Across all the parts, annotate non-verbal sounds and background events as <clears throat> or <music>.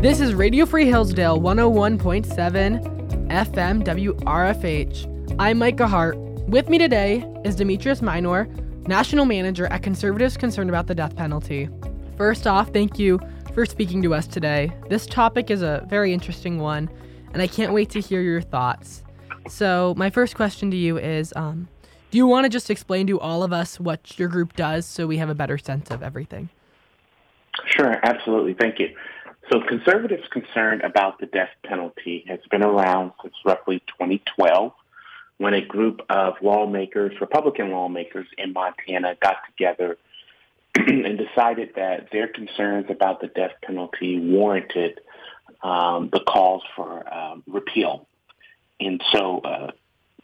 This is Radio Free Hillsdale 101.7 FM WRFH. I'm Micah Hart. With me today is Demetrius Minor, National Manager at Conservatives Concerned About the Death Penalty. First off, thank you for speaking to us today. This topic is a very interesting one, and I can't wait to hear your thoughts. So, my first question to you is um, Do you want to just explain to all of us what your group does so we have a better sense of everything? Sure, absolutely. Thank you. So, conservatives concern about the death penalty has been around since roughly 2012 when a group of lawmakers, Republican lawmakers in Montana, got together <clears throat> and decided that their concerns about the death penalty warranted um, the calls for um, repeal. And so, uh,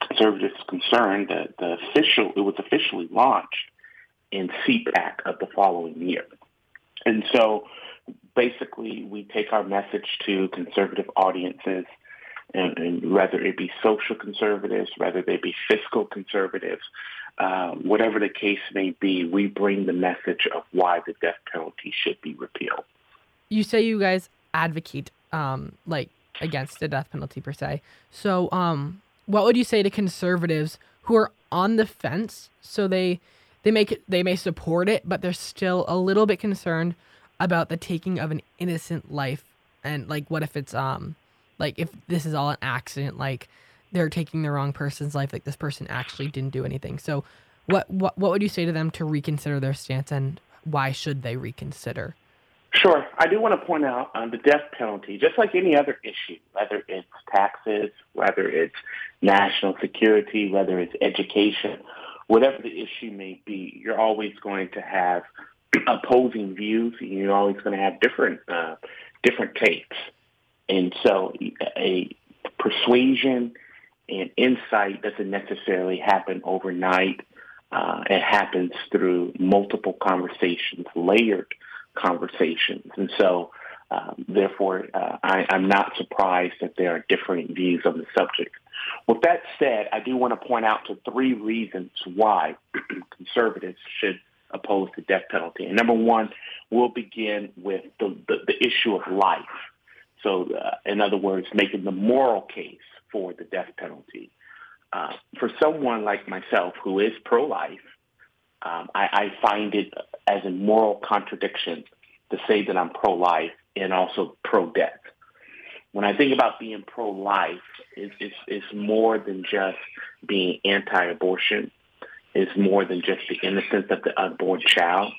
conservatives concerned that the official it was officially launched in CPAC of the following year. And so, basically, we take our message to conservative audiences. And, and whether it be social conservatives, whether they be fiscal conservatives, uh, whatever the case may be, we bring the message of why the death penalty should be repealed. You say you guys advocate um, like against the death penalty per se. So, um, what would you say to conservatives who are on the fence? So they they make they may support it, but they're still a little bit concerned about the taking of an innocent life, and like what if it's um like if this is all an accident, like they're taking the wrong person's life, like this person actually didn't do anything. So, what what what would you say to them to reconsider their stance, and why should they reconsider? Sure. I do want to point out um, the death penalty, just like any other issue, whether it's taxes, whether it's national security, whether it's education, whatever the issue may be, you're always going to have opposing views. You're always going to have different uh, different takes. And so, a persuasion and insight doesn't necessarily happen overnight. Uh, it happens through multiple conversations, layered conversations. And so, um, therefore, uh, I, I'm not surprised that there are different views on the subject. With that said, I do want to point out to three reasons why <clears throat> conservatives should oppose to death penalty. And number one, we'll begin with the, the, the issue of life. So, uh, in other words, making the moral case for the death penalty. Uh, for someone like myself who is pro-life, um, I, I find it as a moral contradiction to say that I'm pro-life and also pro-death. When I think about being pro-life, it's, it's more than just being anti-abortion. It's more than just the innocence of the unborn child,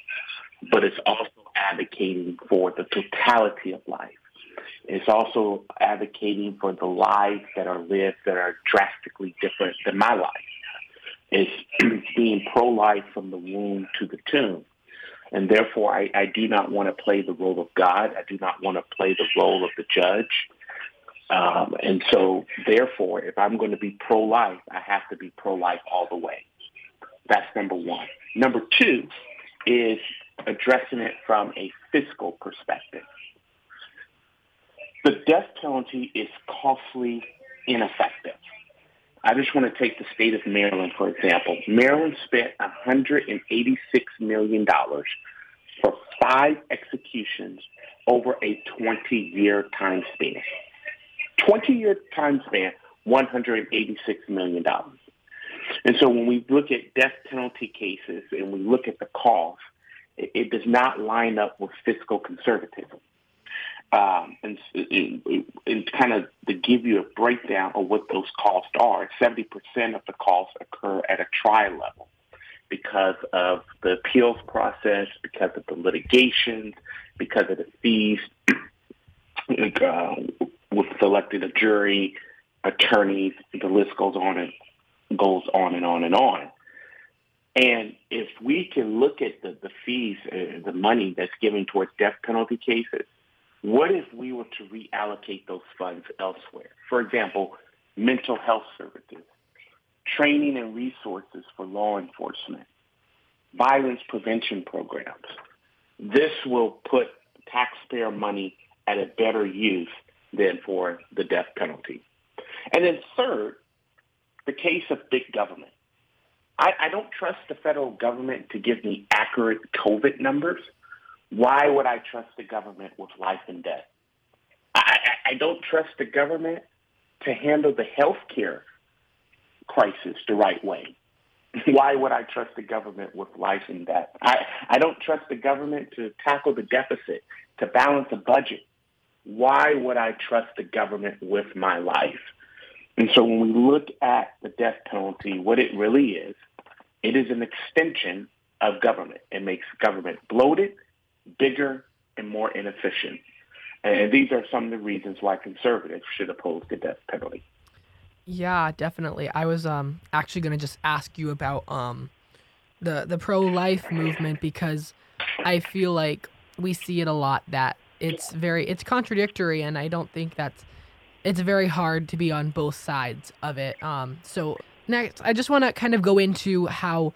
but it's also advocating for the totality of life. It's also advocating for the lives that are lived that are drastically different than my life. It's <clears throat> being pro-life from the womb to the tomb. And therefore, I, I do not want to play the role of God. I do not want to play the role of the judge. Um, and so, therefore, if I'm going to be pro-life, I have to be pro-life all the way. That's number one. Number two is addressing it from a fiscal perspective. The death penalty is costly, ineffective. I just want to take the state of Maryland, for example. Maryland spent $186 million for five executions over a 20-year time span. 20-year time span, $186 million. And so when we look at death penalty cases and we look at the cost, it, it does not line up with fiscal conservatism. Um, and, and, kind of to give you a breakdown of what those costs are, 70% of the costs occur at a trial level because of the appeals process, because of the litigation, because of the fees <clears throat> uh, with selecting a jury, attorneys, the list goes on and goes on and on and on. And if we can look at the, the fees, uh, the money that's given towards death penalty cases, what if we were to reallocate those funds elsewhere? For example, mental health services, training and resources for law enforcement, violence prevention programs. This will put taxpayer money at a better use than for the death penalty. And then third, the case of big government. I, I don't trust the federal government to give me accurate COVID numbers. Why would I trust the government with life and death? I, I I don't trust the government to handle the health care crisis the right way. <laughs> Why would I trust the government with life and death? I, I don't trust the government to tackle the deficit, to balance a budget. Why would I trust the government with my life? And so when we look at the death penalty, what it really is, it is an extension of government. It makes government bloated, bigger, and more inefficient. And these are some of the reasons why conservatives should oppose the death penalty. Yeah, definitely. I was um actually gonna just ask you about um the the pro life movement because I feel like we see it a lot that it's very it's contradictory and I don't think that's it's very hard to be on both sides of it. Um so next I just wanna kind of go into how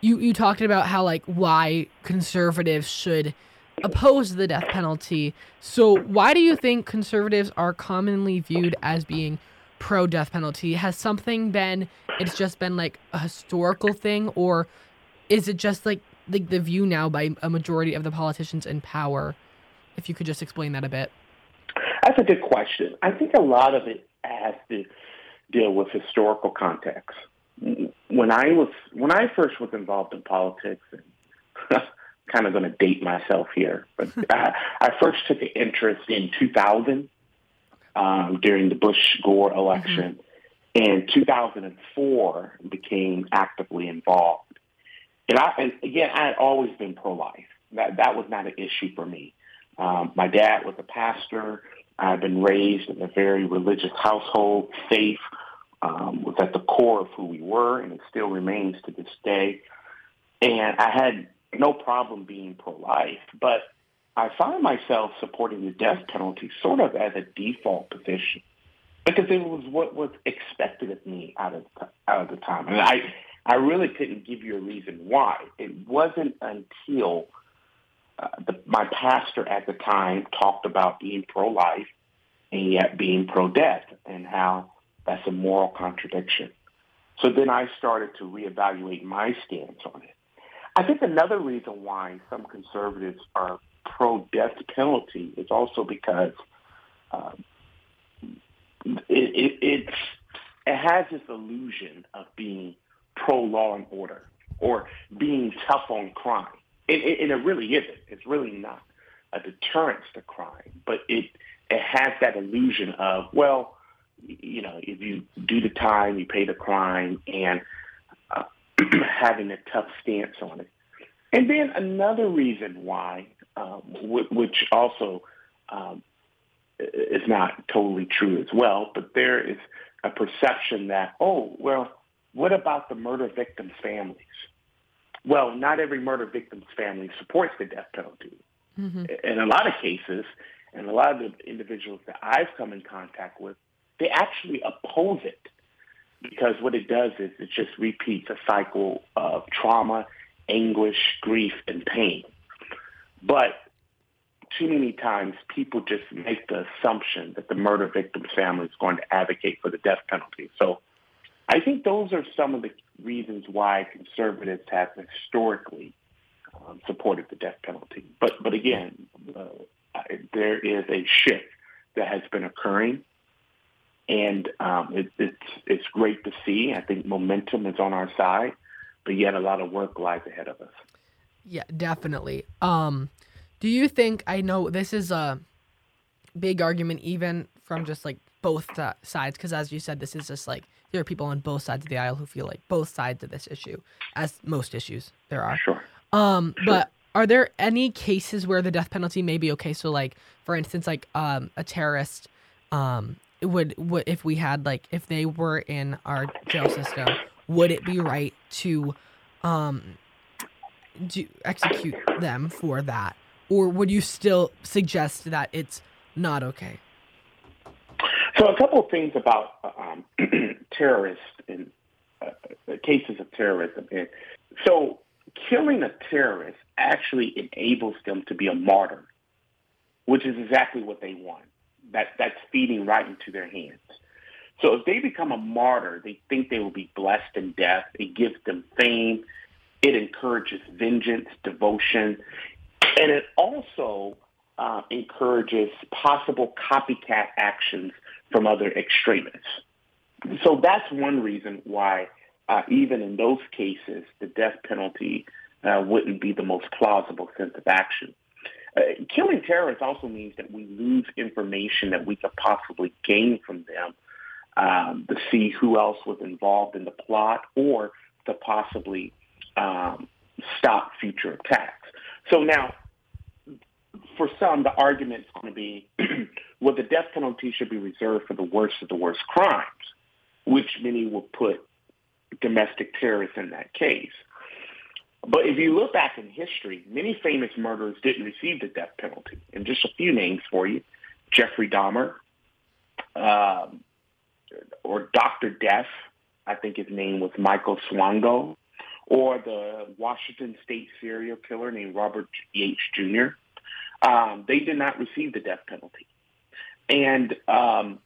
you you talked about how like why conservatives should oppose the death penalty. So why do you think conservatives are commonly viewed as being pro death penalty? Has something been it's just been like a historical thing or is it just like like the view now by a majority of the politicians in power? If you could just explain that a bit. That's a good question. I think a lot of it has to deal with historical context. When I was when I first was involved in politics, and <laughs> kind of going to date myself here, but I, <laughs> I first took an interest in 2000 um, during the Bush Gore election. Mm-hmm. In 2004, became actively involved. And, I, and again, I had always been pro-life. That that was not an issue for me. Um, my dad was a pastor. I've been raised in a very religious household. Faith um, was at the core of who we were, and it still remains to this day. And I had no problem being pro-life, but I find myself supporting the death penalty sort of as a default position because it was what was expected of me out of out of the time, and I I really couldn't give you a reason why. It wasn't until uh, the, my pastor at the time talked about being pro-life and yet being pro-death, and how that's a moral contradiction. So then I started to reevaluate my stance on it. I think another reason why some conservatives are pro-death penalty is also because um, it, it, it's, it has this illusion of being pro-law and order or being tough on crime. It, and it really isn't. It's really not a deterrence to crime, but it, it has that illusion of, well, you know, if you do the time, you pay the crime, and uh, <clears throat> having a tough stance on it. And then another reason why, um, which also um, is not totally true as well, but there is a perception that, oh, well, what about the murder victims' families? Well, not every murder victim's family supports the death penalty. Mm-hmm. In a lot of cases, and a lot of the individuals that I've come in contact with, they actually oppose it because what it does is it just repeats a cycle of trauma anguish, grief, and pain. But too many times people just make the assumption that the murder victim's family is going to advocate for the death penalty. So I think those are some of the reasons why conservatives have historically um, supported the death penalty. But but again, uh, there is a shift that has been occurring, and um, it, it's it's great to see. I think momentum is on our side but yet a lot of work lies ahead of us. Yeah, definitely. Um, do you think I know this is a big argument even from just like both sides because as you said this is just like there are people on both sides of the aisle who feel like both sides of this issue as most issues there are. Sure. Um, sure. but are there any cases where the death penalty may be okay? So like for instance like um a terrorist um would would if we had like if they were in our jail system would it be right to um do execute them for that or would you still suggest that it's not okay so a couple of things about um, <clears throat> terrorists and uh, cases of terrorism And so killing a terrorist actually enables them to be a martyr which is exactly what they want that that's feeding right into their hands so if they become a martyr, they think they will be blessed in death. It gives them fame. It encourages vengeance, devotion, and it also uh, encourages possible copycat actions from other extremists. So that's one reason why, uh, even in those cases, the death penalty uh, wouldn't be the most plausible sense of action. Uh, killing terrorists also means that we lose information that we could possibly gain from them um, to see who else was involved in the plot or to possibly um, stop future attacks. So now, for some, the argument is going to be, <clears throat> well, the death penalty should be reserved for the worst of the worst crimes, which many will put domestic terrorists in that case. But if you look back in history, many famous murderers didn't receive the death penalty. And just a few names for you, Jeffrey Dahmer, um, or Dr. Death, I think his name was Michael Swango, or the Washington State serial killer named Robert Yates Jr. Um, they did not receive the death penalty. And um,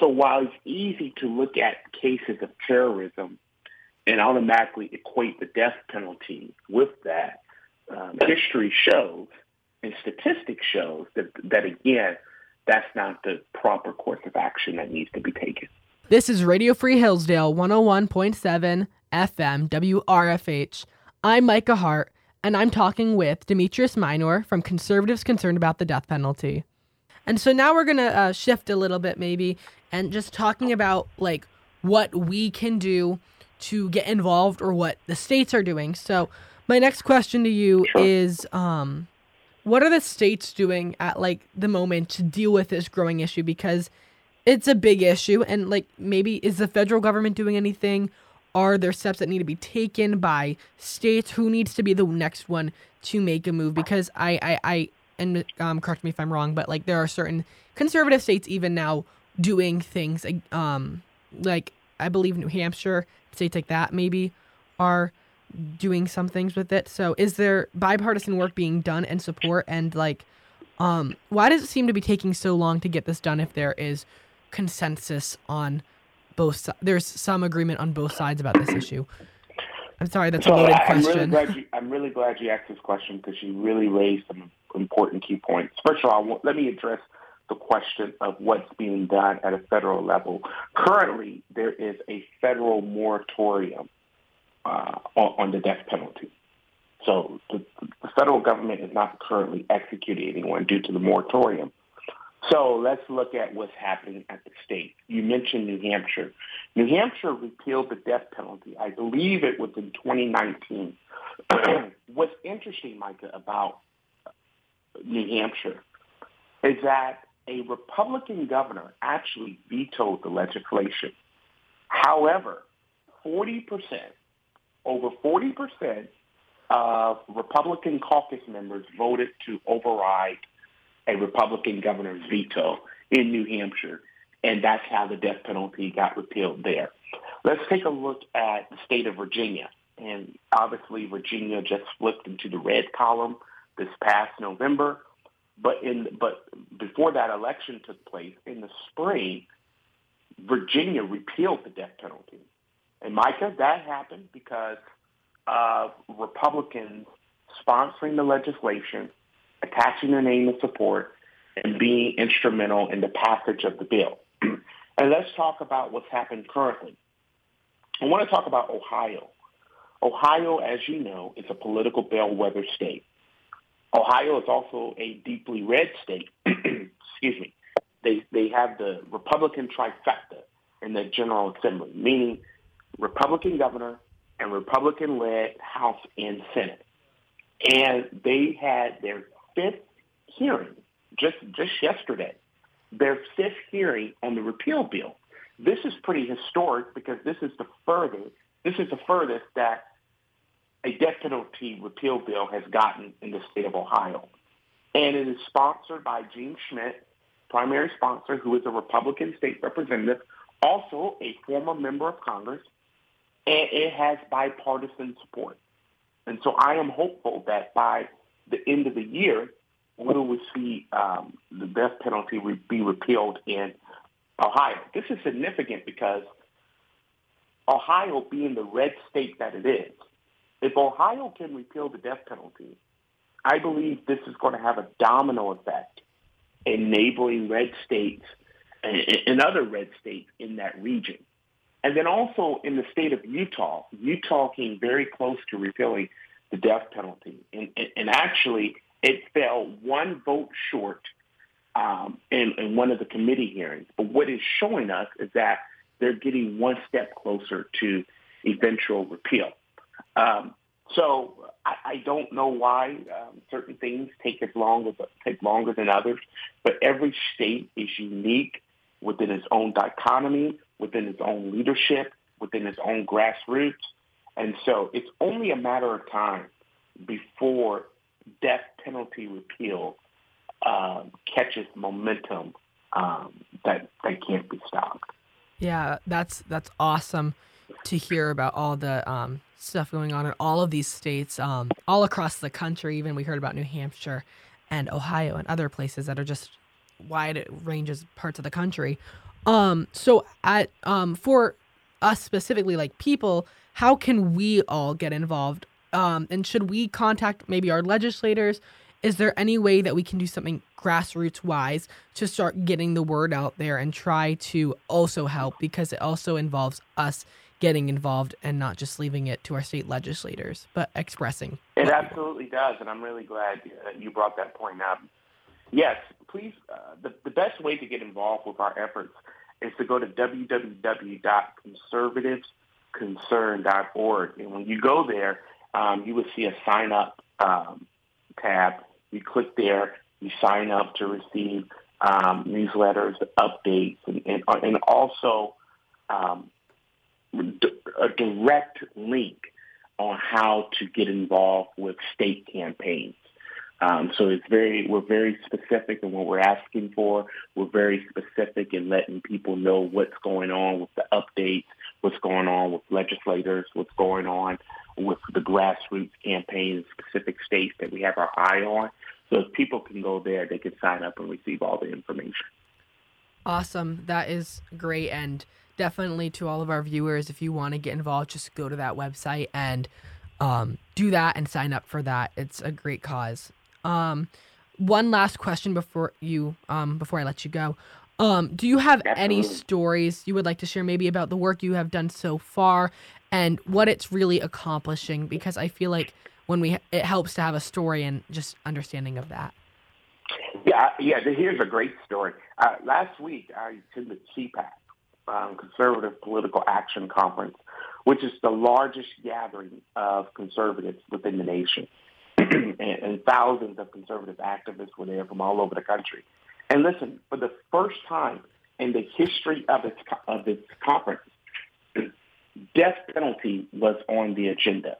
so while it's easy to look at cases of terrorism and automatically equate the death penalty with that, um, history shows and statistics shows that, that again, that's not the proper course of action that needs to be taken. This is Radio Free Hillsdale 101.7 FM WRFH. I'm Micah Hart, and I'm talking with Demetrius Minor from Conservatives Concerned About the Death Penalty. And so now we're going to uh, shift a little bit, maybe, and just talking about like what we can do to get involved or what the states are doing. So, my next question to you is um, what are the states doing at like the moment to deal with this growing issue? Because it's a big issue and like maybe is the federal government doing anything? Are there steps that need to be taken by states? Who needs to be the next one to make a move? Because i i, I and um, correct me if i'm wrong but like there are certain conservative states even now doing things um like i believe new hampshire states like that maybe are doing some things with it. So is there bipartisan work being done and support and like um why does it seem to be taking so long to get this done if there is consensus on both sides? There's some agreement on both sides about this issue. I'm sorry, that's so a loaded I'm question. Really glad you, I'm really glad you asked this question because you really raised some important key points. First of all, let me address the question of what's being done at a federal level. Currently, there is a federal moratorium uh, on, on, the death penalty. So the, the, federal government is not currently executing anyone due to the moratorium. So let's look at what's happening at the state. You mentioned New Hampshire. New Hampshire repealed the death penalty. I believe it was in 2019. <clears throat> what's interesting, Micah, about New Hampshire is that a Republican governor actually vetoed the legislation. However, 40%, over 40% of Republican caucus members voted to override a Republican governor's veto in New Hampshire, and that's how the death penalty got repealed there. Let's take a look at the state of Virginia. And obviously, Virginia just flipped into the red column this past November. But in but before that election took place in the spring, Virginia repealed the death penalty. And Micah, that happened because of Republicans sponsoring the legislation, attaching their name of support, and being instrumental in the passage of the bill. <clears throat> and let's talk about what's happened currently. I want to talk about Ohio. Ohio, as you know, is a political bellwether state. Ohio is also a deeply red state. <clears throat> Excuse me. They they have the Republican trifecta in the General Assembly, meaning Republican governor and Republican-led House and Senate. And they had their fifth hearing just just yesterday. Their fifth hearing on the repeal bill. This is pretty historic because this is the furthest this is the furthest that a death penalty repeal bill has gotten in the state of Ohio. And it is sponsored by Jean Schmidt, primary sponsor, who is a Republican state representative, also a former member of Congress, and it has bipartisan support. And so I am hopeful that by the end of the year, we will see um, the death penalty be repealed in Ohio. This is significant because Ohio being the red state that it is, if Ohio can repeal the death penalty, I believe this is going to have a domino effect in neighboring red states and other red states in that region. And then also in the state of Utah, Utah came very close to repealing the death penalty. And, and actually, it fell one vote short um, in, in one of the committee hearings. But what is showing us is that they're getting one step closer to eventual repeal. Um, so I, I don't know why um, certain things take as long as take longer than others, but every state is unique within its own dichotomy, within its own leadership, within its own grassroots, and so it's only a matter of time before death penalty repeal uh, catches momentum um, that that can't be stopped. Yeah, that's that's awesome to hear about all the um, stuff going on in all of these states, um, all across the country. Even we heard about New Hampshire and Ohio and other places that are just wide ranges parts of the country. Um, so at um, for us specifically, like people, how can we all get involved? Um, and should we contact maybe our legislators? Is there any way that we can do something grassroots wise to start getting the word out there and try to also help because it also involves us getting involved and not just leaving it to our state legislators, but expressing. It absolutely does, and I'm really glad you brought that point up. Yes, please. Uh, the, the best way to get involved with our efforts is to go to www.conservativesconcern.org, and when you go there, um, you will see a sign up um, tab. You click there, you sign up to receive um, newsletters, updates, and, and, and also um, a direct link on how to get involved with state campaigns. Um, so it's very, we're very specific in what we're asking for. We're very specific in letting people know what's going on with the updates, what's going on with legislators, what's going on with the grassroots campaigns, specific states that we have our eye on. So if people can go there, they can sign up and receive all the information. Awesome. That is great. And definitely to all of our viewers, if you want to get involved, just go to that website and um, do that and sign up for that. It's a great cause. Um, one last question before you um, before I let you go. Um, do you have any stories you would like to share, maybe about the work you have done so far and what it's really accomplishing? Because I feel like when we it helps to have a story and just understanding of that. Yeah, yeah. Here's a great story. Uh, last week, I attended CPAC, um, Conservative Political Action Conference, which is the largest gathering of conservatives within the nation. <clears throat> and, and thousands of conservative activists were there from all over the country. And listen, for the first time in the history of its of its conference, <clears throat> death penalty was on the agenda.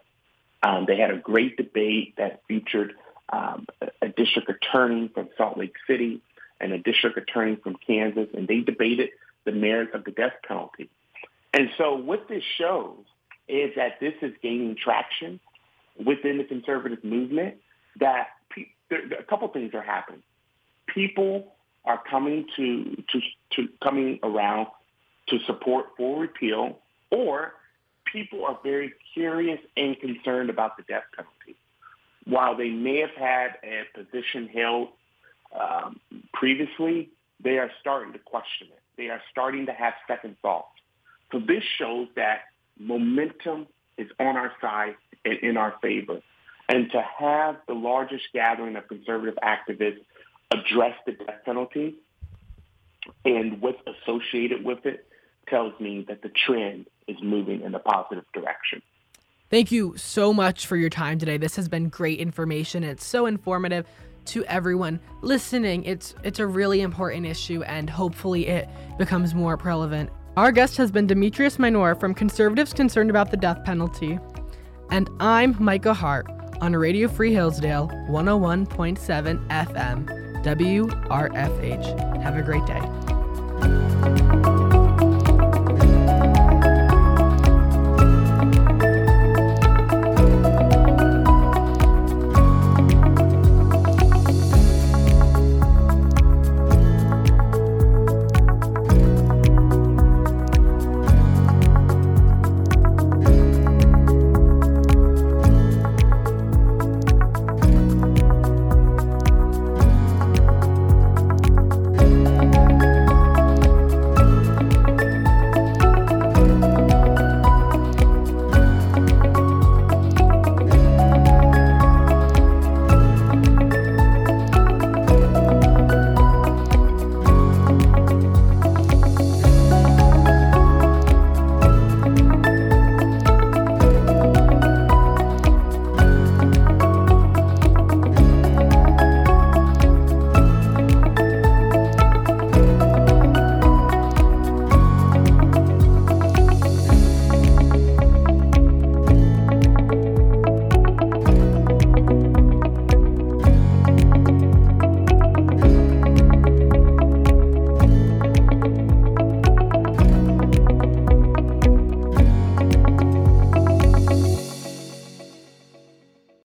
Um, they had a great debate that featured um, a district attorney from Salt Lake City and a district attorney from Kansas, and they debated merits of the death penalty. And so what this shows is that this is gaining traction within the conservative movement, that pe- there, a couple things are happening. People are coming to, to, to coming around to support full repeal, or people are very curious and concerned about the death penalty. While they may have had a position held um, previously, they are starting to question it. They are starting to have second thoughts. So this shows that momentum is on our side and in our favor. And to have the largest gathering of conservative activists address the death penalty and what's associated with it tells me that the trend is moving in a positive direction. Thank you so much for your time today. This has been great information. It's so informative to everyone listening. It's it's a really important issue and hopefully it becomes more relevant. Our guest has been Demetrius Minor from Conservatives Concerned About the Death Penalty. And I'm Micah Hart on Radio Free Hillsdale 101.7 FM, WRFH. Have a great day.